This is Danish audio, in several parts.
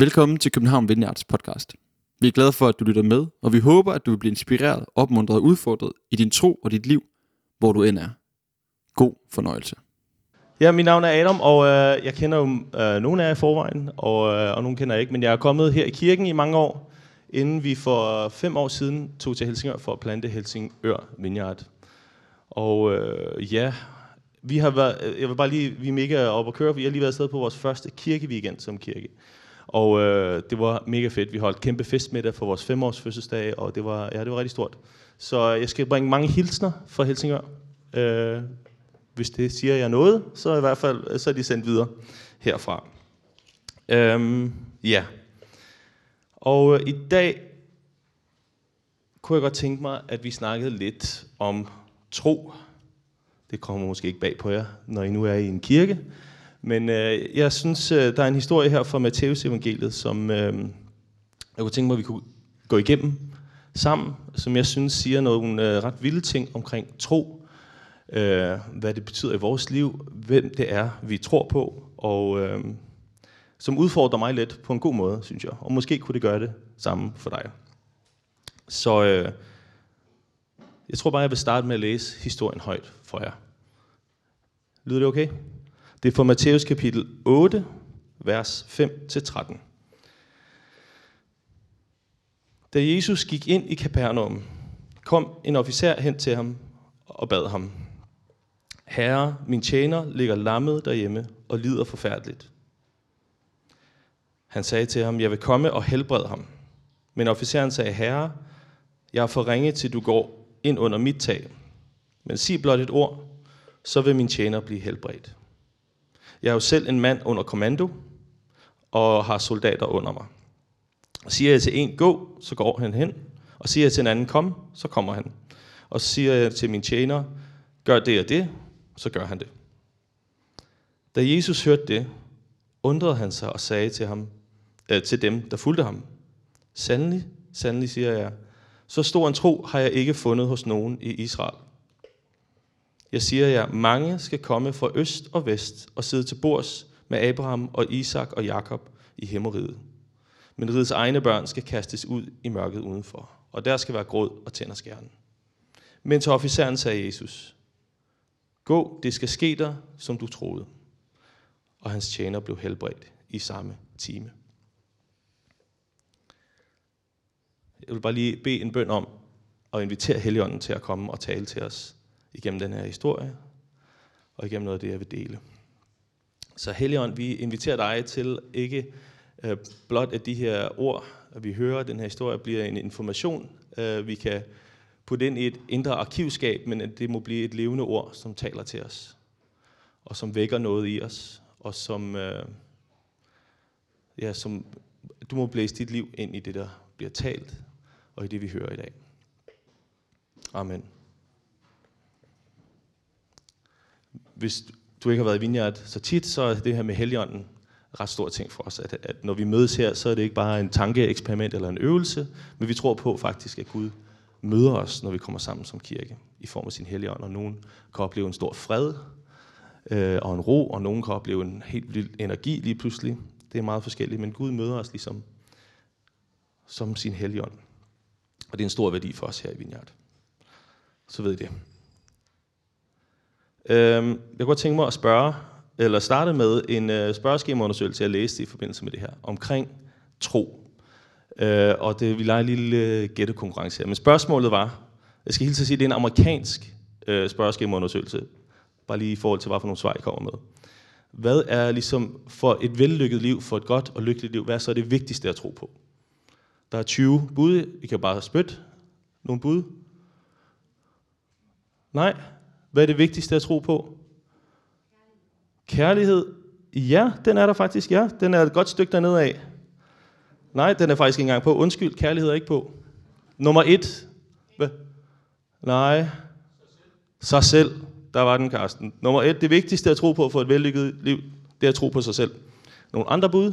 Velkommen til København Vineyards podcast. Vi er glade for, at du lytter med, og vi håber, at du vil blive inspireret, opmuntret og udfordret i din tro og dit liv, hvor du end er. God fornøjelse. Ja, mit navn er Adam, og øh, jeg kender jo øh, nogle af jer i forvejen, og, øh, og nogle kender jeg ikke, men jeg er kommet her i kirken i mange år, inden vi for fem år siden tog til Helsingør for at plante Helsingør Vineyard. Og øh, ja, vi har været, øh, jeg vil bare lige, vi er mega op og køre, vi har lige været afsted på vores første kirkeweekend som kirke. Og øh, det var mega fedt. Vi holdt kæmpe festmiddag for vores femårs fødselsdag, og det var, ja, det var rigtig stort. Så jeg skal bringe mange hilsner fra Helsingør. Øh, hvis det siger jeg noget, så i hvert fald så er de sendt videre herfra. Øhm, ja. Og øh, i dag kunne jeg godt tænke mig, at vi snakkede lidt om tro. Det kommer måske ikke bag på jer, når I nu er i en kirke. Men øh, jeg synes, øh, der er en historie her fra Matteus evangeliet, som øh, jeg kunne tænke mig, at vi kunne gå igennem sammen, som jeg synes siger nogle øh, ret vilde ting omkring tro, øh, hvad det betyder i vores liv, hvem det er, vi tror på, og øh, som udfordrer mig lidt på en god måde, synes jeg. Og måske kunne det gøre det samme for dig. Så øh, jeg tror bare, jeg vil starte med at læse historien højt for jer. Lyder det okay? Det er fra Matthæus kapitel 8, vers 5-13. Da Jesus gik ind i Kapernaum, kom en officer hen til ham og bad ham, Herre, min tjener ligger lammet derhjemme og lider forfærdeligt. Han sagde til ham, jeg vil komme og helbrede ham. Men officeren sagde, Herre, jeg er for ringe til du går ind under mit tag. Men sig blot et ord, så vil min tjener blive helbredt. Jeg er jo selv en mand under kommando, og har soldater under mig. Og siger jeg til en, gå, så går han hen. Og siger jeg til en anden, kom, så kommer han. Og siger jeg til min tjener, gør det og det, så gør han det. Da Jesus hørte det, undrede han sig og sagde til, ham, øh, til dem, der fulgte ham, Sandelig, sandelig siger jeg, så stor en tro har jeg ikke fundet hos nogen i Israel. Jeg siger jer, mange skal komme fra øst og vest og sidde til bords med Abraham og Isak og Jakob i himmeriget. Men rigets egne børn skal kastes ud i mørket udenfor, og der skal være gråd og tænderskærne. Men til officeren sagde Jesus, Gå, det skal ske dig, som du troede. Og hans tjener blev helbredt i samme time. Jeg vil bare lige bede en bøn om at invitere Helligånden til at komme og tale til os igennem den her historie, og igennem noget af det, jeg vil dele. Så Helligånd, vi inviterer dig til ikke øh, blot at de her ord, at vi hører den her historie, bliver en information, øh, vi kan putte ind i et indre arkivskab, men at det må blive et levende ord, som taler til os, og som vækker noget i os, og som, øh, ja, som du må blæse dit liv ind i det, der bliver talt, og i det, vi hører i dag. Amen. Hvis du ikke har været i Vineyard så tit, så er det her med Helligånden ret stor ting for os. At, at når vi mødes her, så er det ikke bare en tankeeksperiment eller en øvelse, men vi tror på faktisk, at Gud møder os, når vi kommer sammen som kirke, i form af sin Helligånd. Og nogen kan opleve en stor fred øh, og en ro, og nogen kan opleve en helt vild energi lige pludselig. Det er meget forskelligt, men Gud møder os ligesom som sin Helligånd. Og det er en stor værdi for os her i Vineyard. Så ved I det. Øhm, jeg kunne godt tænke mig at spørge, eller starte med en øh, spørgeskemaundersøgelse, jeg læste i forbindelse med det her, omkring tro. Øh, og det vi leger en lille øh, gættekonkurrence her. Men spørgsmålet var, jeg skal hilse at sige, at det er en amerikansk øh, spørgeskemaundersøgelse, bare lige i forhold til, hvad for nogle svar I kommer med. Hvad er ligesom for et vellykket liv, for et godt og lykkeligt liv, hvad er så det vigtigste at tro på? Der er 20 bud, I kan bare spytte nogle bud. Nej, hvad er det vigtigste at tro på? Kærlighed. Ja, den er der faktisk, ja. Den er et godt stykke dernede af. Nej, den er faktisk ikke engang på. Undskyld, kærlighed er ikke på. Nummer et. Hvad? Nej. Sig selv. Der var den, Karsten. Nummer et. Det vigtigste at tro på for et vellykket liv, det er at tro på sig selv. Nogle andre bud?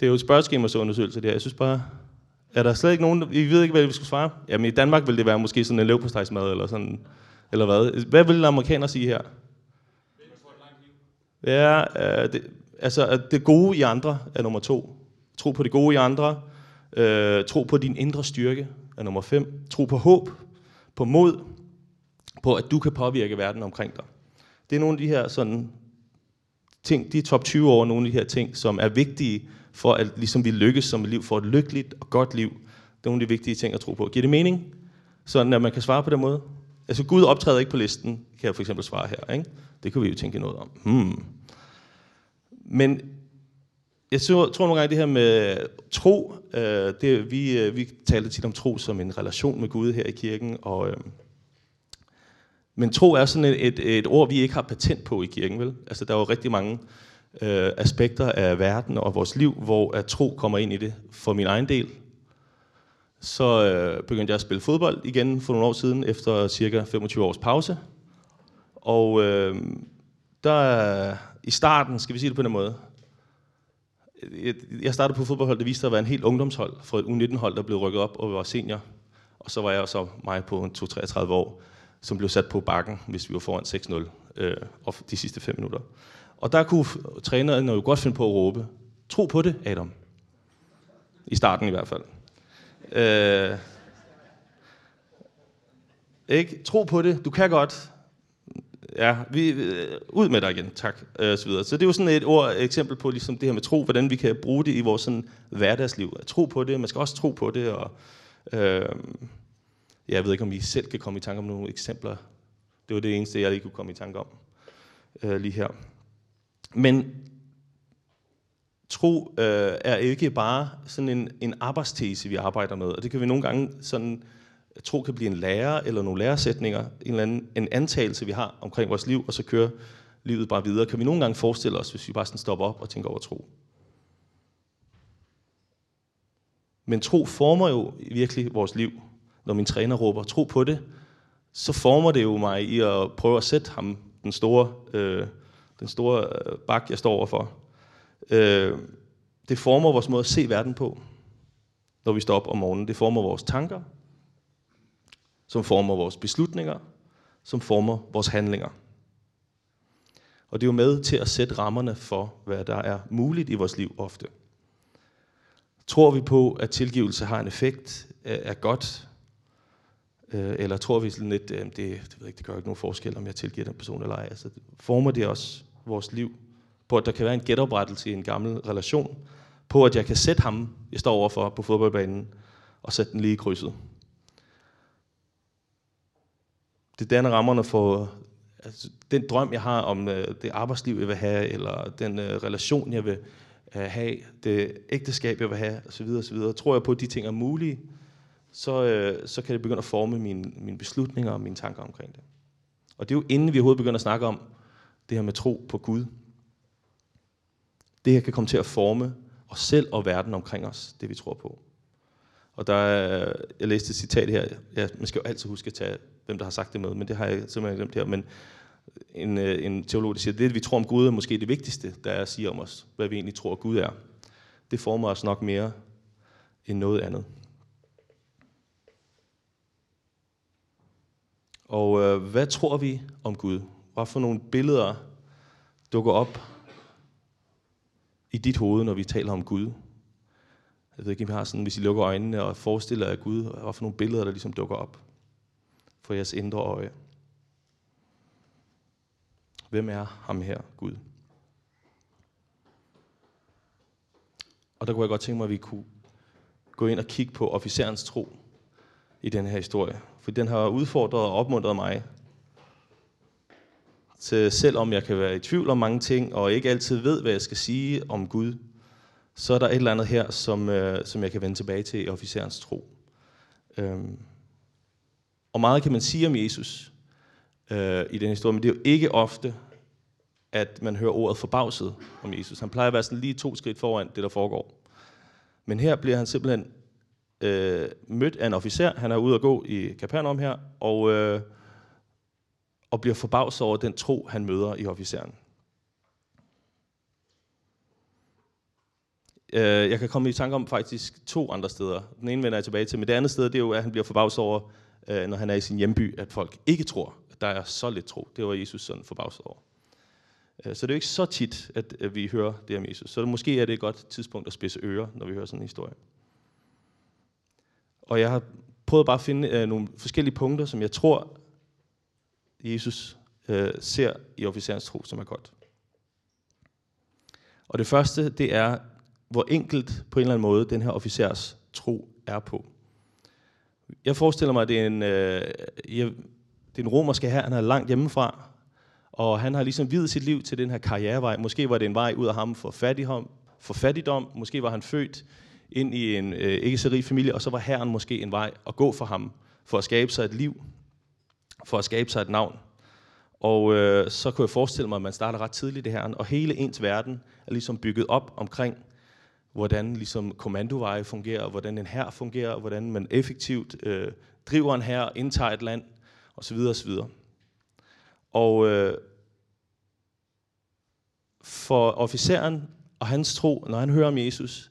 Det er jo et spørgeskemasundersøgelse, det her. Jeg synes bare, er der slet ikke nogen, vi ved ikke, hvad vi skulle svare? Jamen i Danmark ville det være måske sådan en levpostejsmad, eller sådan, eller hvad? Hvad ville amerikanere sige her? Ja, øh, det, Altså, at det gode i andre er nummer to. Tro på det gode i andre. Øh, tro på din indre styrke er nummer fem. Tro på håb, på mod, på at du kan påvirke verden omkring dig. Det er nogle af de her sådan ting, de top 20 år, nogle af de her ting, som er vigtige for at ligesom vi lykkes som et liv, for et lykkeligt og godt liv. Det er nogle af de vigtige ting at tro på. Giver det mening? Sådan at man kan svare på den måde? Altså Gud optræder ikke på listen, kan jeg for eksempel svare her. Ikke? Det kunne vi jo tænke noget om. Hmm. Men jeg tror, tror nogle gange, det her med tro, øh, det, vi, øh, vi taler tit om tro som en relation med Gud her i kirken, og, øh, men tro er sådan et, et, et ord, vi ikke har patent på i kirken, vel? Altså, der er jo rigtig mange øh, aspekter af verden og vores liv, hvor at tro kommer ind i det. For min egen del, så øh, begyndte jeg at spille fodbold igen for nogle år siden, efter cirka 25 års pause. Og øh, der i starten, skal vi sige det på den måde, jeg startede på fodboldhold, det viste sig at være en helt ungdomshold, fra et U19-hold, der blev rykket op og var senior. Og så var jeg så mig på en 2-33 år, som blev sat på bakken, hvis vi var foran 6-0 øh, de sidste 5 minutter. Og der kunne træneren jo godt finde på at råbe, tro på det, Adam. I starten i hvert fald. Øh, ikke? Tro på det, du kan godt. Ja, vi, øh, ud med dig igen, tak. Øh, så, videre. så det er jo sådan et ord, et eksempel på ligesom det her med tro, hvordan vi kan bruge det i vores sådan, hverdagsliv. At tro på det, man skal også tro på det. Og, øh, jeg ved ikke, om I selv kan komme i tanke om nogle eksempler. Det var det eneste, jeg lige kunne komme i tanke om øh, lige her. Men tro øh, er ikke bare sådan en, en arbejdstese, vi arbejder med. Og det kan vi nogle gange sådan, tro kan blive en lærer eller nogle læresætninger, en eller anden en antagelse, vi har omkring vores liv, og så kører livet bare videre. Kan vi nogle gange forestille os, hvis vi bare sådan stopper op og tænker over tro? Men tro former jo virkelig vores liv. Når min træner råber tro på det, så former det jo mig i at prøve at sætte ham, den store øh, den store øh, bak, jeg står overfor. Øh, det former vores måde at se verden på, når vi står op om morgenen. Det former vores tanker, som former vores beslutninger, som former vores handlinger. Og det er jo med til at sætte rammerne for, hvad der er muligt i vores liv ofte. Tror vi på, at tilgivelse har en effekt, øh, er godt, øh, eller tror vi sådan lidt, det, det, ved ikke, det gør ikke nogen forskel, om jeg tilgiver den person eller ej. Altså, former det os? Vores liv, på at der kan være en genoprettelse i en gammel relation, på at jeg kan sætte ham, jeg står overfor på fodboldbanen, og sætte den lige i krydset. Det danner rammerne for altså, den drøm, jeg har om øh, det arbejdsliv, jeg vil have, eller den øh, relation, jeg vil øh, have, det ægteskab, jeg vil have, osv. osv. Tror jeg på, at de ting er mulige, så, øh, så kan det begynde at forme mine, mine beslutninger og mine tanker omkring det. Og det er jo inden vi overhovedet begynder at snakke om, det her med tro på Gud. Det her kan komme til at forme os selv og verden omkring os, det vi tror på. Og der er, jeg læste et citat her, ja, man skal jo altid huske at tage, hvem der har sagt det med, men det har jeg simpelthen glemt her, men en, øh, en teolog, der siger, at det, vi tror om Gud, er måske det vigtigste, der er at sige om os, hvad vi egentlig tror, Gud er. Det former os nok mere end noget andet. Og øh, hvad tror vi om Gud? Hvad for nogle billeder dukker op i dit hoved, når vi taler om Gud? Jeg ved ikke, om I har sådan, hvis I lukker øjnene og forestiller jer Gud, hvad for nogle billeder, der ligesom dukker op for jeres indre øje. Hvem er ham her, Gud? Og der kunne jeg godt tænke mig, at vi kunne gå ind og kigge på officerens tro i den her historie. For den har udfordret og opmuntret mig til selvom jeg kan være i tvivl om mange ting, og ikke altid ved, hvad jeg skal sige om Gud, så er der et eller andet her, som, øh, som jeg kan vende tilbage til i officerens tro. Øhm. Og meget kan man sige om Jesus øh, i den historie, men det er jo ikke ofte, at man hører ordet forbavset om Jesus. Han plejer at være sådan lige to skridt foran det, der foregår. Men her bliver han simpelthen øh, mødt af en officer. Han er ude at gå i Kapernaum her, og øh, og bliver forbavset over den tro, han møder i officeren. Øh, jeg kan komme i tanke om faktisk to andre steder. Den ene vender jeg tilbage til, men det andet sted, det er jo, at han bliver forbavset over, øh, når han er i sin hjemby, at folk ikke tror, at der er så lidt tro. Det var Jesus sådan forbavset over. Øh, så det er jo ikke så tit, at vi hører det om Jesus. Så måske er det et godt tidspunkt at spidse ører, når vi hører sådan en historie. Og jeg har prøvet bare at finde nogle forskellige punkter, som jeg tror, Jesus øh, ser i officerens tro, som er godt. Og det første, det er, hvor enkelt på en eller anden måde den her officers tro er på. Jeg forestiller mig, at det er en, øh, jeg, det er en romersk her, han er langt hjemmefra, og han har ligesom videt sit liv til den her karrierevej. Måske var det en vej ud af ham for fattigdom, for fattigdom. Måske var han født ind i en øh, ikke så rig familie, og så var herren måske en vej at gå for ham, for at skabe sig et liv, for at skabe sig et navn. Og øh, så kunne jeg forestille mig, at man starter ret tidligt i herren, og hele ens verden er ligesom bygget op omkring, hvordan ligesom kommandoveje fungerer, hvordan en hær fungerer, hvordan man effektivt øh, driver en hær, indtager et land, osv. osv. Og øh, for officeren og hans tro, når han hører om Jesus,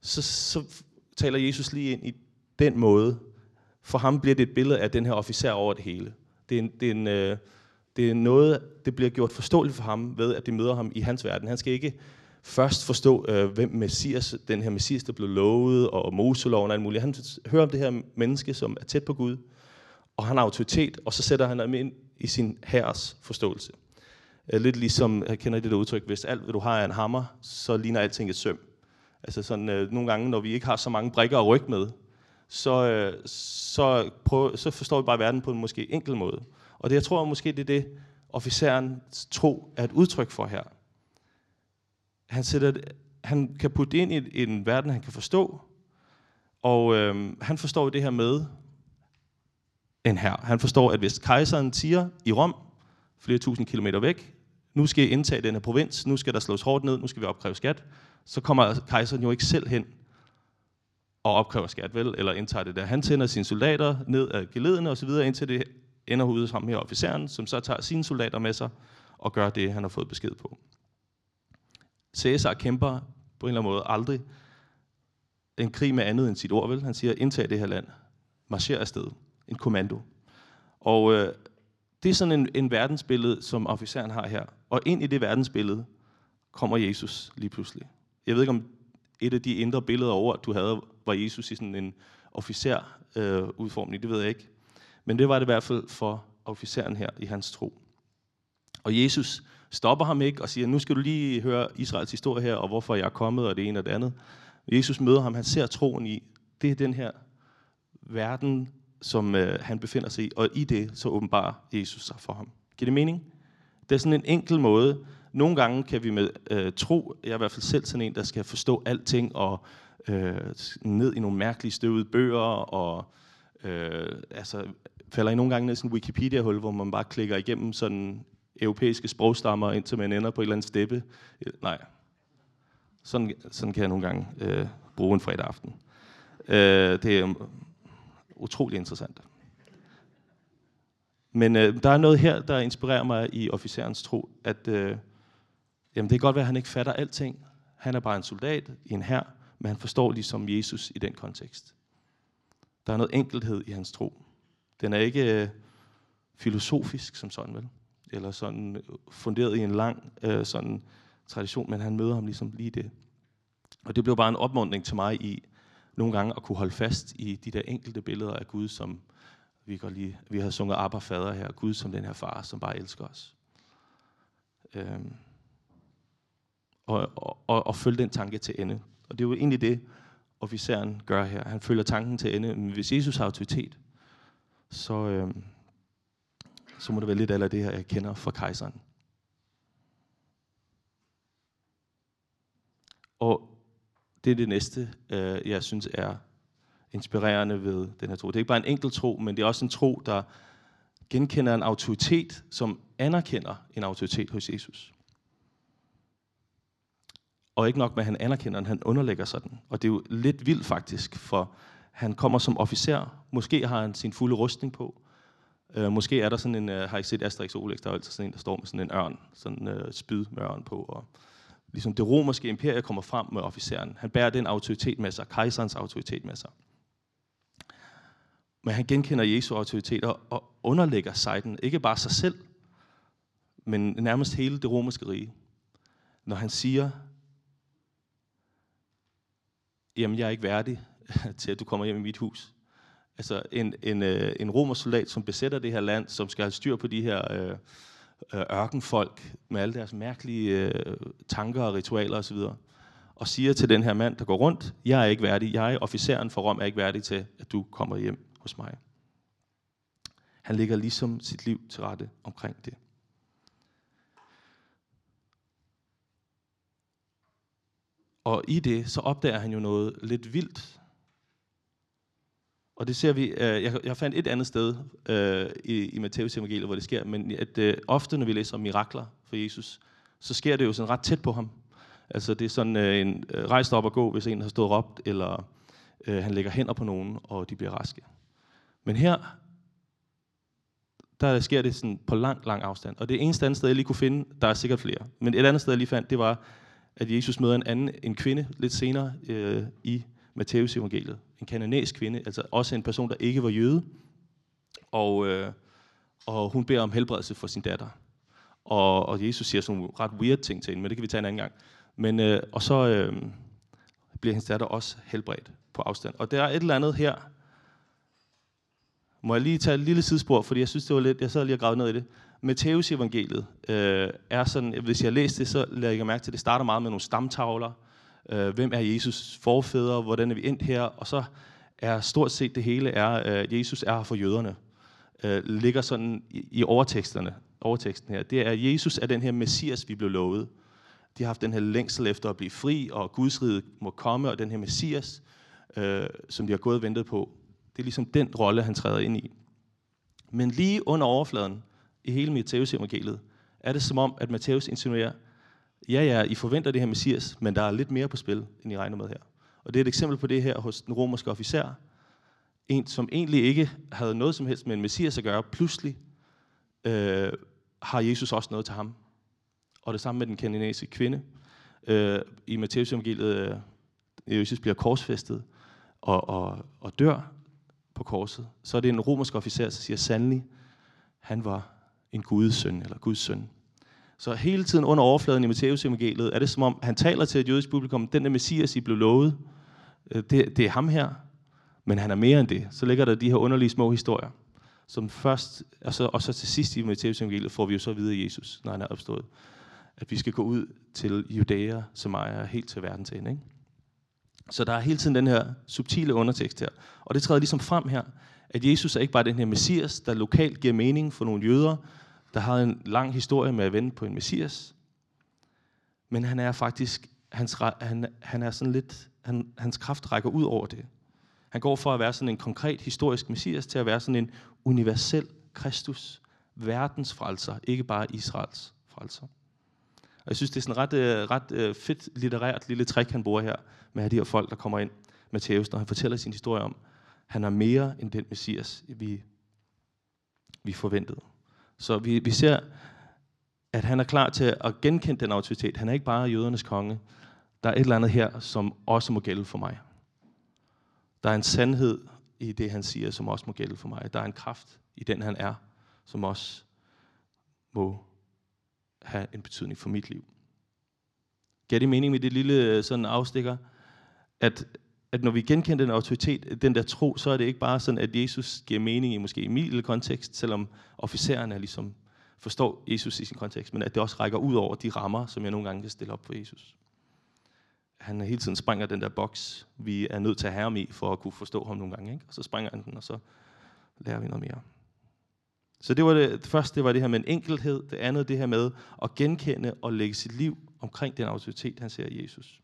så, så taler Jesus lige ind i den måde. For ham bliver det et billede af den her officer over det hele. Det er, en, det er, en, øh, det er noget, det bliver gjort forståeligt for ham ved, at det møder ham i hans verden. Han skal ikke først forstå, øh, hvem Messias, den her Messias, der blev lovet, og Moseloven og alt muligt. Han hører om det her menneske, som er tæt på Gud, og han har autoritet, og så sætter han ham ind i sin herres forståelse. Øh, lidt ligesom, jeg kender det der udtryk, hvis alt, hvad du har er en hammer, så ligner alting et søm. Altså sådan, øh, nogle gange, når vi ikke har så mange brikker at rykke med, så, øh, så, prøv, så forstår vi bare verden på en måske enkel måde. Og det, jeg tror måske, det er det, officerens tro er et udtryk for her. Han, sætter, han kan putte det ind i, i en verden, han kan forstå, og øh, han forstår det her med en her. Han forstår, at hvis kejseren siger i Rom, flere tusind kilometer væk, nu skal I indtage denne provins, nu skal der slås hårdt ned, nu skal vi opkræve skat, så kommer kejseren jo ikke selv hen og opkræver skat, vel, eller indtager det der. Han sender sine soldater ned ad geledene osv., indtil det ender ude ham her officeren, som så tager sine soldater med sig og gør det, han har fået besked på. Caesar kæmper på en eller anden måde aldrig en krig med andet end sit ord, vel? Han siger, indtag det her land, marcher afsted, en kommando. Og øh, det er sådan en, en verdensbillede, som officeren har her. Og ind i det verdensbillede kommer Jesus lige pludselig. Jeg ved ikke, om et af de indre billeder over, at du havde, var Jesus i sådan en officer øh, udformning, det ved jeg ikke. Men det var det i hvert fald for officeren her i hans tro. Og Jesus stopper ham ikke og siger, nu skal du lige høre Israels historie her, og hvorfor jeg er kommet, og det ene og det andet. Jesus møder ham, han ser troen i, det er den her verden, som øh, han befinder sig i, og i det så åbenbarer Jesus sig for ham. Giver det mening? Det er sådan en enkel måde. Nogle gange kan vi med øh, tro, jeg er i hvert fald selv sådan en, der skal forstå alting, og øh, ned i nogle mærkelige støvede bøger, og øh, altså, falder I nogle gange ned i sådan en Wikipedia-hul, hvor man bare klikker igennem sådan europæiske sprogstammer, indtil man ender på et eller andet steppe. Øh, nej. Sådan, sådan kan jeg nogle gange øh, bruge en fredag aften. Øh, det er utrolig interessant. Men øh, der er noget her, der inspirerer mig i officerens tro, at øh, jamen, det kan godt være, at han ikke fatter alting. Han er bare en soldat i en hær, men han forstår ligesom Jesus i den kontekst. Der er noget enkelhed i hans tro. Den er ikke øh, filosofisk som sådan, vel? Eller sådan øh, funderet i en lang øh, sådan tradition, men han møder ham ligesom lige det. Og det blev bare en opmuntring til mig i nogle gange at kunne holde fast i de der enkelte billeder af Gud, som vi går lige, vi har sunget Abba Fader her, Gud som den her far, som bare elsker os. Øhm. Og, og, og, følge den tanke til ende. Og det er jo egentlig det, officeren gør her. Han følger tanken til ende. Men hvis Jesus har autoritet, så, øh, så må det være lidt af det her, jeg kender fra kejseren. Og det er det næste, øh, jeg synes er inspirerende ved den her tro. Det er ikke bare en enkelt tro, men det er også en tro, der genkender en autoritet, som anerkender en autoritet hos Jesus. Og ikke nok med, at han anerkender den, han underlægger sig den. Og det er jo lidt vildt faktisk, for han kommer som officer. Måske har han sin fulde rustning på. Øh, måske er der sådan en, øh, har I set Asterix og Obelix, der er altid sådan en, der står med sådan en ørn, sådan en spyd med ørn på. Og ligesom det romerske imperium kommer frem med officeren. Han bærer den autoritet med sig, kejserens autoritet med sig. Men han genkender Jesu autoritet og underlægger sig den, ikke bare sig selv, men nærmest hele det romerske rige. Når han siger, jamen jeg er ikke værdig til, at du kommer hjem i mit hus. Altså en, en, øh, en romersoldat, som besætter det her land, som skal have styr på de her øh, øh, ørkenfolk med alle deres mærkelige øh, tanker og ritualer osv., og siger til den her mand, der går rundt, jeg er ikke værdig, jeg, officeren for Rom, er ikke værdig til, at du kommer hjem hos mig. Han lægger ligesom sit liv til rette omkring det. Og i det, så opdager han jo noget lidt vildt. Og det ser vi, øh, jeg, jeg fandt et andet sted øh, i, i Matteus evangeliet, hvor det sker, men at øh, ofte, når vi læser om mirakler for Jesus, så sker det jo sådan ret tæt på ham. Altså det er sådan øh, en øh, rejst op og gå, hvis en har stået og råbt, eller øh, han lægger hænder på nogen, og de bliver raske. Men her, der sker det sådan på lang, lang afstand. Og det eneste andet sted, jeg lige kunne finde, der er sikkert flere, men et andet sted, jeg lige fandt, det var, at Jesus møder en anden, en kvinde, lidt senere øh, i Matteus evangeliet. En kananæsk kvinde, altså også en person, der ikke var jøde. Og, øh, og hun beder om helbredelse for sin datter. Og, og Jesus siger sådan nogle ret weird ting til hende, men det kan vi tage en anden gang. Men, øh, og så øh, bliver hendes datter også helbredt på afstand. Og der er et eller andet her. Må jeg lige tage et lille sidespor, fordi jeg synes, det var lidt, jeg sad lige og gravede ned i det. Matteus evangeliet øh, er sådan, hvis jeg læser det, så lægger jeg mærke til, at det starter meget med nogle stamtavler. Øh, hvem er Jesus forfædre? Hvordan er vi endt her? Og så er stort set det hele er, at øh, Jesus er for jøderne. Øh, ligger sådan i, i overteksterne, overteksten her. Det er, at Jesus er den her messias, vi blev lovet. De har haft den her længsel efter at blive fri, og Guds rige må komme, og den her messias, øh, som de har gået og ventet på. Det er ligesom den rolle, han træder ind i. Men lige under overfladen, i hele Matteus evangeliet, er det som om, at Matthæus insinuerer, ja, ja, I forventer det her messias, men der er lidt mere på spil, end I regner med her. Og det er et eksempel på det her hos den romerske officer. En, som egentlig ikke havde noget som helst med en messias at gøre, pludselig øh, har Jesus også noget til ham. Og det samme med den kanadiske kvinde. Øh, I Matteus evangeliet, øh, Jesus bliver korsfæstet og, og, og dør på korset. Så er det en romersk officer, der siger, sandelig, han var en Guds søn, eller Guds søn. Så hele tiden under overfladen i Matteus evangeliet er det som om, han taler til et jødisk publikum, den der messias, I blev lovet, øh, det, det er ham her, men han er mere end det. Så ligger der de her underlige små historier, som først, og så, og så til sidst i Matteus evangeliet får vi jo så videre Jesus, når han er opstået, at vi skal gå ud til Judæa, som er helt til verdens ende. Ikke? Så der er hele tiden den her subtile undertekst her. Og det træder ligesom frem her, at Jesus er ikke bare den her messias, der lokalt giver mening for nogle jøder, der har en lang historie med at vende på en messias. Men han er faktisk, hans, han, han er sådan lidt, han, hans kraft rækker ud over det. Han går fra at være sådan en konkret historisk messias til at være sådan en universel Kristus, verdens frelser, ikke bare Israels frelser. Og jeg synes, det er sådan ret, øh, ret øh, fedt litterært lille trick, han bruger her, med at de her folk, der kommer ind, Matthæus, når han fortæller sin historie om, han er mere end den messias, vi, vi forventede. Så vi, vi ser, at han er klar til at genkende den autoritet. Han er ikke bare jødernes konge. Der er et eller andet her, som også må gælde for mig. Der er en sandhed i det, han siger, som også må gælde for mig. Der er en kraft i den, han er, som også må have en betydning for mit liv. Giver det mening med det lille øh, sådan afstikker? At at når vi genkender den autoritet, den der tro, så er det ikke bare sådan, at Jesus giver mening i måske i min lille kontekst, selvom officeren er ligesom forstår Jesus i sin kontekst, men at det også rækker ud over de rammer, som jeg nogle gange kan stille op for Jesus. Han hele tiden springer den der boks, vi er nødt til at have ham i, for at kunne forstå ham nogle gange. Ikke? Og så springer han den, og så lærer vi noget mere. Så det var det, det første, det var det her med en enkelhed. Det andet, det her med at genkende og lægge sit liv omkring den autoritet, han ser i Jesus.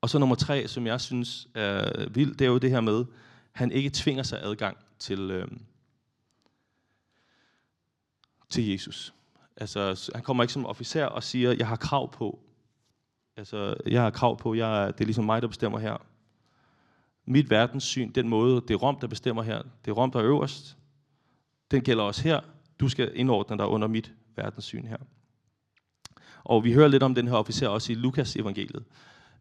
Og så nummer tre, som jeg synes er vildt, det er jo det her med, at han ikke tvinger sig adgang til, øh, til Jesus. Altså, han kommer ikke som officer og siger, jeg har krav på. Altså, jeg har krav på, jeg, det er ligesom mig, der bestemmer her. Mit verdenssyn, den måde, det er Rom, der bestemmer her. Det er Rom, der er øverst. Den gælder også her. Du skal indordne dig under mit verdenssyn her. Og vi hører lidt om den her officer også i Lukas evangeliet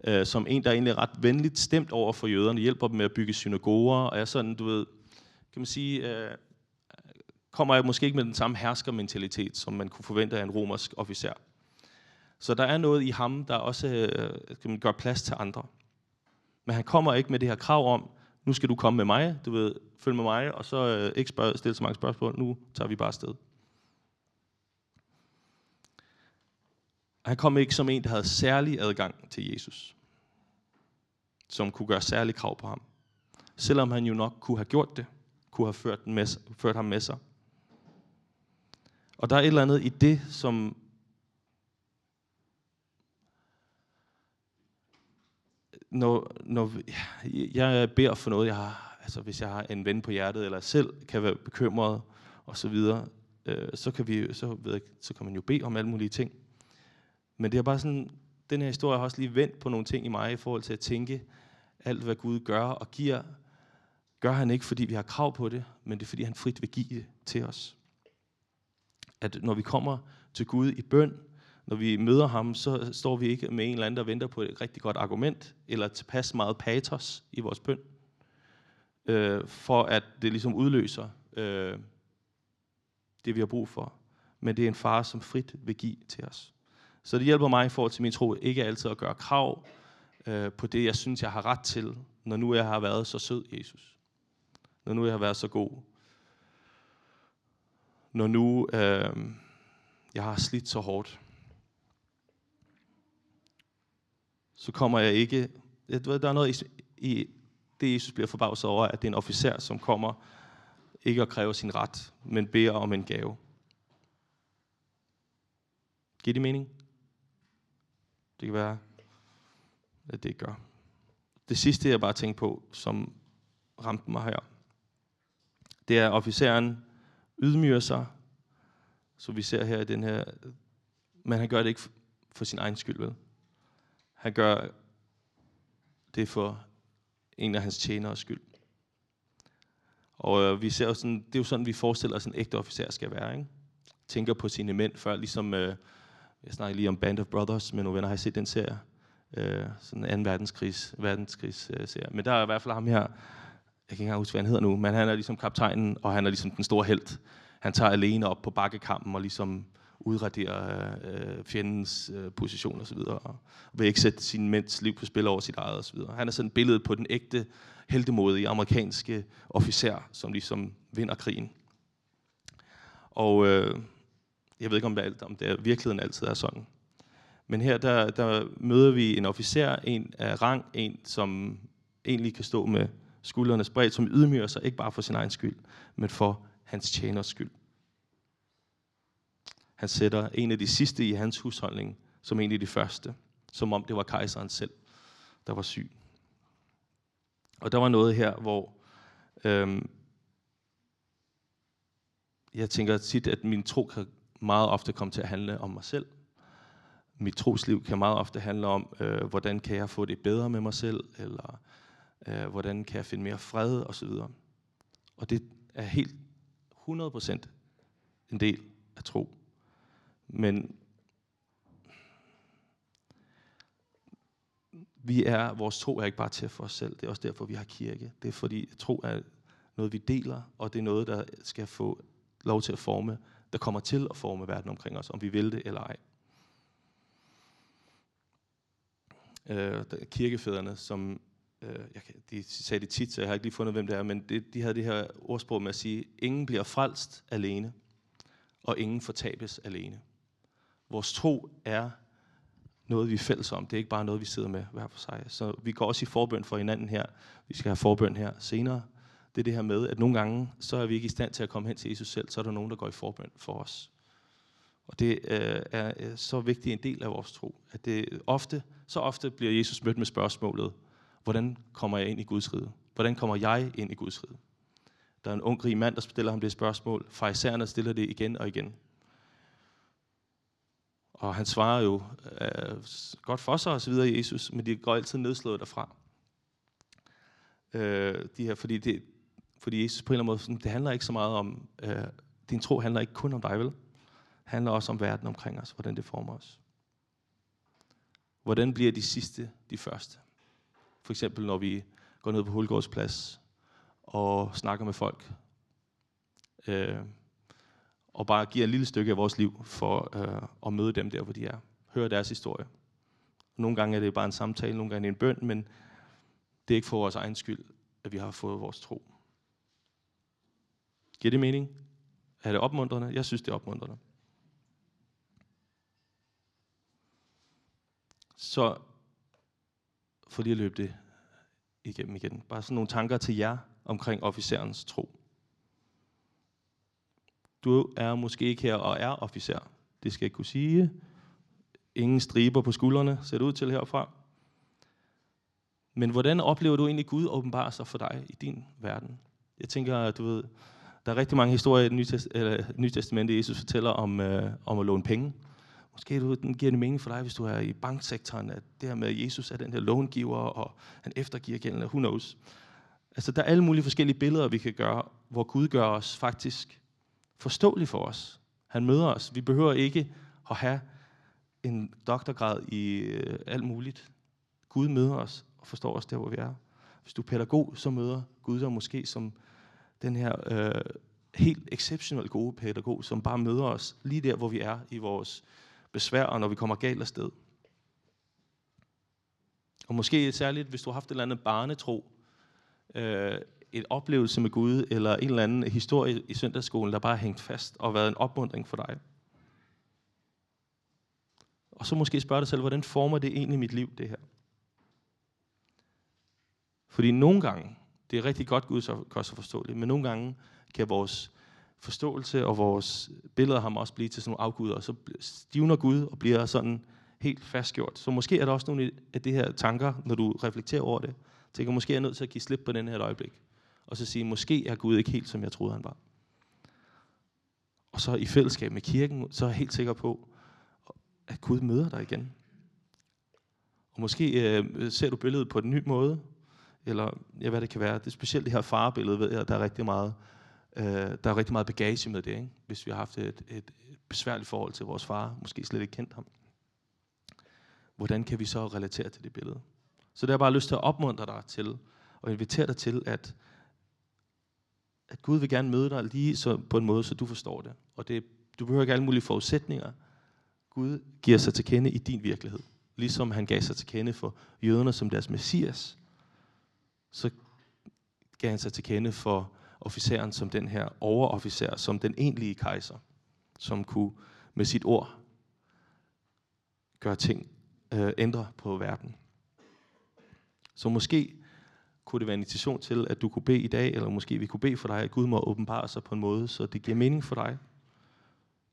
øh, som en, der er egentlig ret venligt stemt over for jøderne, hjælper dem med at bygge synagoger, og er sådan, du ved, kan man sige, øh, kommer jeg måske ikke med den samme herskermentalitet, som man kunne forvente af en romersk officer. Så der er noget i ham, der også øh, kan man gøre plads til andre. Men han kommer ikke med det her krav om, nu skal du komme med mig, du ved, følg med mig, og så øh, ikke spørge, stille så mange spørgsmål, nu tager vi bare afsted. Han kom ikke som en, der havde særlig adgang til Jesus, som kunne gøre særlig krav på ham. Selvom han jo nok kunne have gjort det, kunne have ført, med, ført ham med sig. Og der er et eller andet i det, som når, når jeg beder for noget, jeg har, altså hvis jeg har en ven på hjertet, eller selv kan være bekymret, og så videre, øh, så, kan vi, så, ved jeg, så kan man jo bede om alle mulige ting. Men det er bare sådan, den her historie har også lige vendt på nogle ting i mig, i forhold til at tænke, alt hvad Gud gør og giver, gør han ikke, fordi vi har krav på det, men det er, fordi han frit vil give det til os. At når vi kommer til Gud i bøn, når vi møder ham, så står vi ikke med en eller anden, der venter på et rigtig godt argument, eller tilpas meget patos i vores bøn, øh, for at det ligesom udløser øh, det, vi har brug for. Men det er en far, som frit vil give til os. Så det hjælper mig i forhold til min tro, ikke altid at gøre krav øh, på det, jeg synes, jeg har ret til, når nu jeg har været så sød, Jesus. Når nu jeg har været så god. Når nu øh, jeg har slidt så hårdt. Så kommer jeg ikke... Jeg ved, der er noget i, i det, Jesus bliver forbavset over, at det er en officer, som kommer ikke at kræve sin ret, men beder om en gave. Giver det mening? Det kan være, at det gør. Det sidste, jeg bare tænker på, som ramte mig her, det er, at officeren ydmyger sig, så vi ser her i den her, men han gør det ikke for sin egen skyld, vel? Han gør det for en af hans tjenere skyld. Og øh, vi ser jo sådan, det er jo sådan, vi forestiller os, at en ægte officer skal være. Ikke? Tænker på sine mænd før, ligesom øh, jeg snakker lige om Band of Brothers med nogle venner. Har I set den serie? Øh, sådan en anden verdenskrigs, verdenskrigs øh, serie. Men der er i hvert fald ham her, jeg kan ikke engang huske, hvad han hedder nu, men han er ligesom kaptajnen, og han er ligesom den store held. Han tager alene op på bakkekampen og ligesom udraderer øh, fjendens øh, position og så videre, og vil ikke sætte sin mænds liv på spil over sit eget og så videre. Han er sådan et billede på den ægte heldemodige amerikanske officer, som ligesom vinder krigen. Og øh, jeg ved ikke, om det, er, om det er virkeligheden altid er sådan. Men her der, der møder vi en officer, en af rang, en som egentlig kan stå med skuldrene spredt, som ydmyger sig ikke bare for sin egen skyld, men for hans tjeners skyld. Han sætter en af de sidste i hans husholdning som en af de første, som om det var kejseren selv, der var syg. Og der var noget her, hvor øhm, jeg tænker tit, at min tro kan meget ofte komme til at handle om mig selv. Mit trosliv kan meget ofte handle om, øh, hvordan kan jeg få det bedre med mig selv, eller øh, hvordan kan jeg finde mere fred, osv. Og det er helt 100% en del af tro. Men vi er, vores tro er ikke bare til for os selv. Det er også derfor, vi har kirke. Det er fordi, tro er noget, vi deler, og det er noget, der skal få lov til at forme der kommer til at forme verden omkring os, om vi vil det eller ej. Øh, kirkefædrene, som øh, jeg, de sagde det tit, så jeg har ikke lige fundet, hvem det er, men det, de havde det her ordsprog med at sige, ingen bliver frelst alene, og ingen fortabes alene. Vores tro er noget, vi er fælles om. Det er ikke bare noget, vi sidder med hver for sig. Så vi går også i forbøn for hinanden her. Vi skal have forbøn her senere det er det her med, at nogle gange, så er vi ikke i stand til at komme hen til Jesus selv, så er der nogen, der går i forbøn for os. Og det øh, er øh, så vigtig en del af vores tro, at det ofte, så ofte bliver Jesus mødt med spørgsmålet, hvordan kommer jeg ind i Guds rige? Hvordan kommer jeg ind i Guds rige? Der er en ung rig mand, der stiller ham det spørgsmål. Farisæerne stiller det igen og igen. Og han svarer jo øh, godt for sig og så videre Jesus, men de går altid nedslået derfra. Øh, de her, fordi det, fordi Jesus på en eller anden måde, sådan, det handler ikke så meget om, øh, din tro handler ikke kun om dig, vel? Det handler også om verden omkring os, hvordan det former os. Hvordan bliver de sidste de første? For eksempel når vi går ned på Hulgårdsplads og snakker med folk. Øh, og bare giver et lille stykke af vores liv for øh, at møde dem der, hvor de er. Høre deres historie. Nogle gange er det bare en samtale, nogle gange er det en bøn, men det er ikke for vores egen skyld, at vi har fået vores tro. Giver det mening? Er det opmuntrende? Jeg synes, det er opmuntrende. Så for lige at løbe det igennem igen. Bare sådan nogle tanker til jer omkring officerens tro. Du er måske ikke her og er officer. Det skal jeg kunne sige. Ingen striber på skuldrene, ser det ud til herfra. Men hvordan oplever du egentlig Gud åbenbare sig for dig i din verden? Jeg tænker, at du ved, der er rigtig mange historier i det Nye Testamente, Jesus fortæller om, øh, om at låne penge. Måske du, den giver det mening for dig, hvis du er i banksektoren, at det her med, at Jesus er den her långiver, og han eftergiver gælden, who knows. Altså, der er alle mulige forskellige billeder, vi kan gøre, hvor Gud gør os faktisk forståelig for os. Han møder os. Vi behøver ikke at have en doktorgrad i øh, alt muligt. Gud møder os og forstår os der, hvor vi er. Hvis du er pædagog, så møder Gud dig måske som den her øh, helt exceptionelt gode pædagog, som bare møder os lige der, hvor vi er i vores besvær, og når vi kommer galt afsted. Og måske særligt, hvis du har haft et eller andet barnetro, øh, et oplevelse med Gud, eller en eller anden historie i søndagsskolen, der bare har hængt fast og været en opmundring for dig. Og så måske spørge dig selv, hvordan former det egentlig mit liv, det her? Fordi nogle gange, det er rigtig godt Gud så, godt så forståeligt, men nogle gange kan vores forståelse og vores billeder af ham også blive til sådan nogle afguder, og så stivner Gud og bliver sådan helt fastgjort. Så måske er der også nogle af de her tanker, når du reflekterer over det, tænker, måske er jeg nødt til at give slip på den her øjeblik, og så sige, måske er Gud ikke helt, som jeg troede, han var. Og så i fællesskab med kirken, så er jeg helt sikker på, at Gud møder dig igen. Og måske øh, ser du billedet på en ny måde, eller ja, hvad det kan være. Det er specielt det her farbillede, ved jeg, der er rigtig meget, øh, der er rigtig meget bagage med det, ikke? hvis vi har haft et, et, et besværligt forhold til vores far, måske slet ikke kendt ham. Hvordan kan vi så relatere til det billede? Så det har jeg bare lyst til at opmuntre dig til, og invitere dig til, at, at Gud vil gerne møde dig lige så, på en måde, så du forstår det. Og det, du behøver ikke alle mulige forudsætninger. Gud giver sig til kende i din virkelighed. Ligesom han gav sig til kende for jøderne som deres messias, så gav han sig til kende for officeren som den her overofficer, som den egentlige kejser, som kunne med sit ord gøre ting, øh, ændre på verden. Så måske kunne det være en invitation til, at du kunne bede i dag, eller måske vi kunne bede for dig, at Gud må åbenbare sig på en måde, så det giver mening for dig.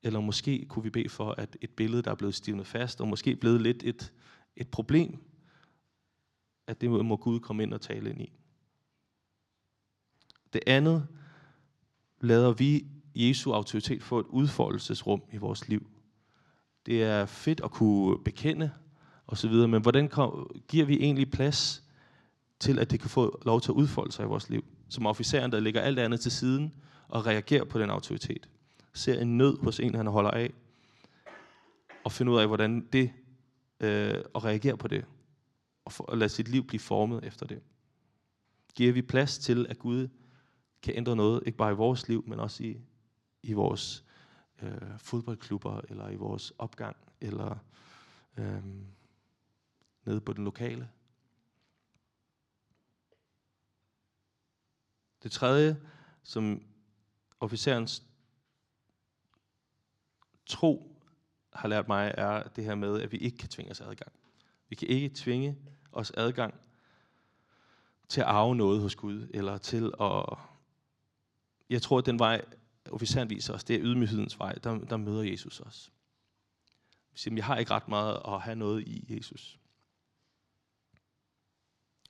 Eller måske kunne vi bede for, at et billede, der er blevet stivnet fast, og måske blevet lidt et, et problem, at det må Gud komme ind og tale ind i. Det andet lader vi Jesu autoritet få et udfoldelsesrum i vores liv. Det er fedt at kunne bekende osv., men hvordan giver vi egentlig plads til, at det kan få lov til at udfolde sig i vores liv? Som officeren, der lægger alt andet til siden og reagerer på den autoritet. Ser en nød hos en, han holder af, og finder ud af, hvordan det, øh, og reagerer på det og, for, og lade sit liv blive formet efter det. Giver vi plads til, at Gud kan ændre noget, ikke bare i vores liv, men også i, i vores øh, fodboldklubber, eller i vores opgang, eller øh, nede på den lokale. Det tredje, som officerens tro har lært mig, er det her med, at vi ikke kan tvinge os adgang. Vi kan ikke tvinge os adgang til at arve noget hos Gud, eller til at... Jeg tror, at den vej, officeren viser os, det er ydmyghedens vej, der, der møder Jesus os. Vi siger, jeg har ikke ret meget at have noget i Jesus.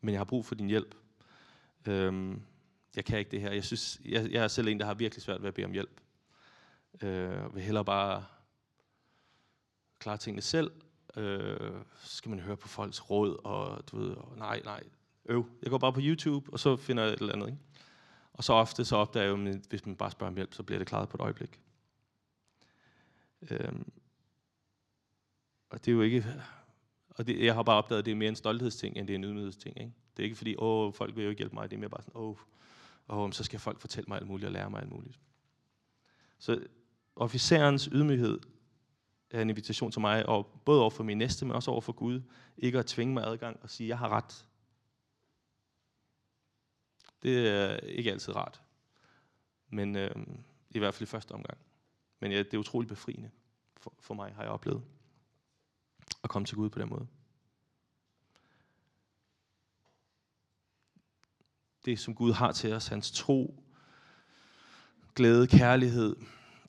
Men jeg har brug for din hjælp. Øhm, jeg kan ikke det her. Jeg, synes, jeg, jeg er selv en, der har virkelig svært ved at bede om hjælp. Øh, vil hellere bare klare tingene selv, øh, så skal man høre på folks råd, og du ved, og nej, nej, øv. Jeg går bare på YouTube, og så finder jeg et eller andet. Ikke? Og så ofte så opdager jeg jo, at hvis man bare spørger om hjælp, så bliver det klaret på et øjeblik. Øhm, og det er jo ikke... Og det, jeg har bare opdaget, at det er mere en stolthedsting, end det er en ydmyghedsting. Ikke? Det er ikke fordi, åh, folk vil jo ikke hjælpe mig. Det er mere bare sådan, åh, åh så skal folk fortælle mig alt muligt og lære mig alt muligt. Så officerens ydmyghed er en invitation til mig, og både over for min næste, men også over for Gud, ikke at tvinge mig adgang og sige, jeg har ret. Det er ikke altid rart. Men øh, i hvert fald i første omgang. Men ja, det er utroligt befriende for, for mig, har jeg oplevet. At komme til Gud på den måde. Det, som Gud har til os, hans tro, glæde, kærlighed,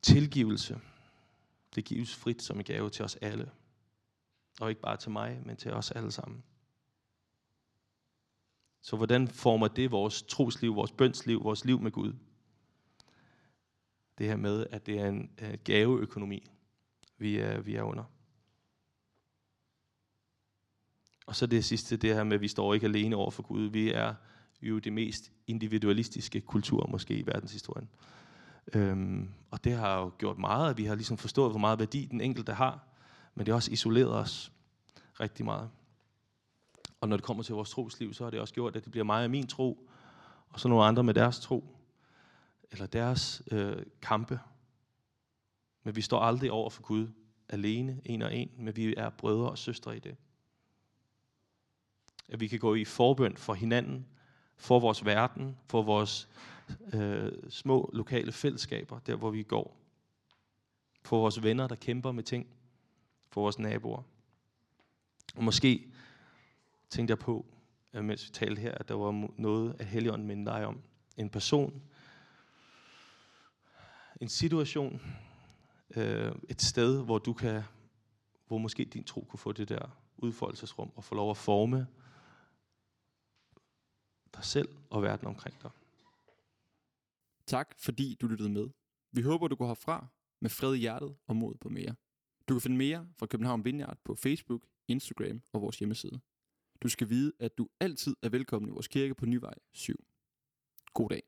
tilgivelse, det gives frit som en gave til os alle. Og ikke bare til mig, men til os alle sammen. Så hvordan former det vores trosliv, vores bønsliv, vores liv med Gud? Det her med, at det er en øh, gaveøkonomi, vi er, vi er under. Og så det sidste, det her med, at vi står ikke alene over for Gud. Vi er jo det mest individualistiske kultur måske i verdenshistorien. Øhm, og det har jo gjort meget, at vi har ligesom forstået, hvor meget værdi den enkelte har, men det har også isoleret os rigtig meget. Og når det kommer til vores trosliv, så har det også gjort, at det bliver mig og min tro, og så nogle andre med deres tro, eller deres øh, kampe. Men vi står aldrig over for Gud alene, en og en, men vi er brødre og søstre i det. At vi kan gå i forbøn for hinanden, for vores verden, for vores øh, små lokale fællesskaber, der hvor vi går. For vores venner, der kæmper med ting. For vores naboer. Og måske tænkte jeg på, øh, mens vi talte her, at der var noget, at Helligånden mindede dig om. En person, en situation, øh, et sted, hvor du kan, hvor måske din tro kunne få det der udfoldelsesrum og få lov at forme dig selv og verden omkring dig. Tak fordi du lyttede med. Vi håber, du går herfra med fred i hjertet og mod på mere. Du kan finde mere fra København Vineyard på Facebook, Instagram og vores hjemmeside. Du skal vide, at du altid er velkommen i vores kirke på Nyvej 7. God dag.